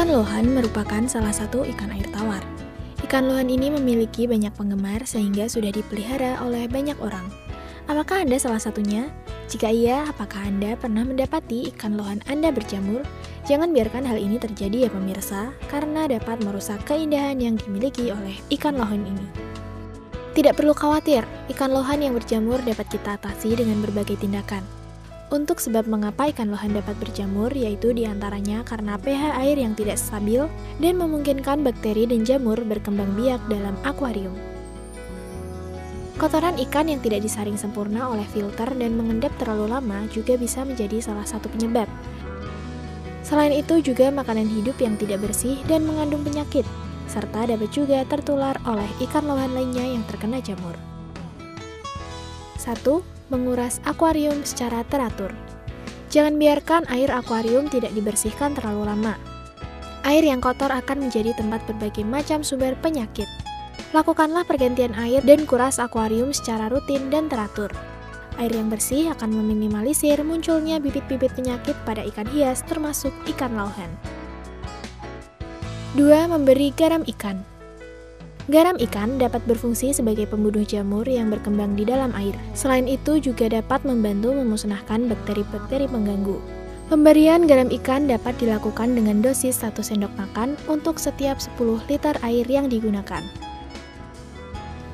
Ikan lohan merupakan salah satu ikan air tawar. Ikan lohan ini memiliki banyak penggemar sehingga sudah dipelihara oleh banyak orang. Apakah Anda salah satunya? Jika iya, apakah Anda pernah mendapati ikan lohan Anda berjamur? Jangan biarkan hal ini terjadi ya pemirsa, karena dapat merusak keindahan yang dimiliki oleh ikan lohan ini. Tidak perlu khawatir, ikan lohan yang berjamur dapat kita atasi dengan berbagai tindakan. Untuk sebab mengapa ikan lohan dapat berjamur yaitu di antaranya karena pH air yang tidak stabil dan memungkinkan bakteri dan jamur berkembang biak dalam akuarium. Kotoran ikan yang tidak disaring sempurna oleh filter dan mengendap terlalu lama juga bisa menjadi salah satu penyebab. Selain itu juga makanan hidup yang tidak bersih dan mengandung penyakit, serta dapat juga tertular oleh ikan lohan lainnya yang terkena jamur. 1 menguras akuarium secara teratur. Jangan biarkan air akuarium tidak dibersihkan terlalu lama. Air yang kotor akan menjadi tempat berbagai macam sumber penyakit. Lakukanlah pergantian air dan kuras akuarium secara rutin dan teratur. Air yang bersih akan meminimalisir munculnya bibit-bibit penyakit pada ikan hias termasuk ikan lauhan. 2. Memberi garam ikan Garam ikan dapat berfungsi sebagai pembunuh jamur yang berkembang di dalam air. Selain itu juga dapat membantu memusnahkan bakteri-bakteri pengganggu. Pemberian garam ikan dapat dilakukan dengan dosis 1 sendok makan untuk setiap 10 liter air yang digunakan.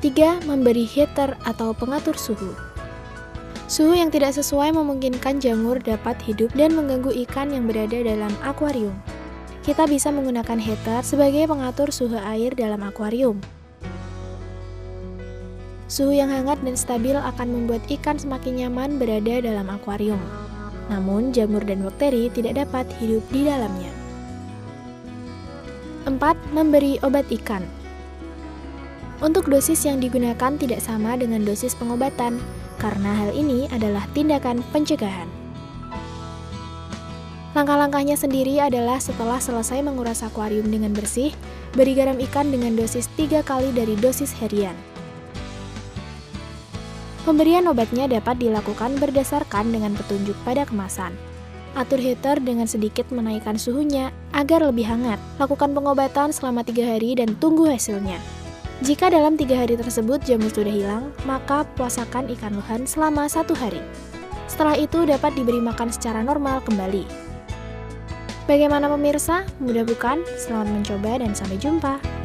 3. Memberi heater atau pengatur suhu. Suhu yang tidak sesuai memungkinkan jamur dapat hidup dan mengganggu ikan yang berada dalam akuarium kita bisa menggunakan heater sebagai pengatur suhu air dalam akuarium. Suhu yang hangat dan stabil akan membuat ikan semakin nyaman berada dalam akuarium. Namun, jamur dan bakteri tidak dapat hidup di dalamnya. 4. Memberi obat ikan Untuk dosis yang digunakan tidak sama dengan dosis pengobatan, karena hal ini adalah tindakan pencegahan. Langkah-langkahnya sendiri adalah setelah selesai menguras akuarium dengan bersih, beri garam ikan dengan dosis 3 kali dari dosis harian. Pemberian obatnya dapat dilakukan berdasarkan dengan petunjuk pada kemasan. Atur heater dengan sedikit menaikkan suhunya agar lebih hangat. Lakukan pengobatan selama 3 hari dan tunggu hasilnya. Jika dalam tiga hari tersebut jamur sudah hilang, maka puasakan ikan luhan selama satu hari. Setelah itu dapat diberi makan secara normal kembali. Bagaimana pemirsa? Mudah bukan? Selamat mencoba dan sampai jumpa.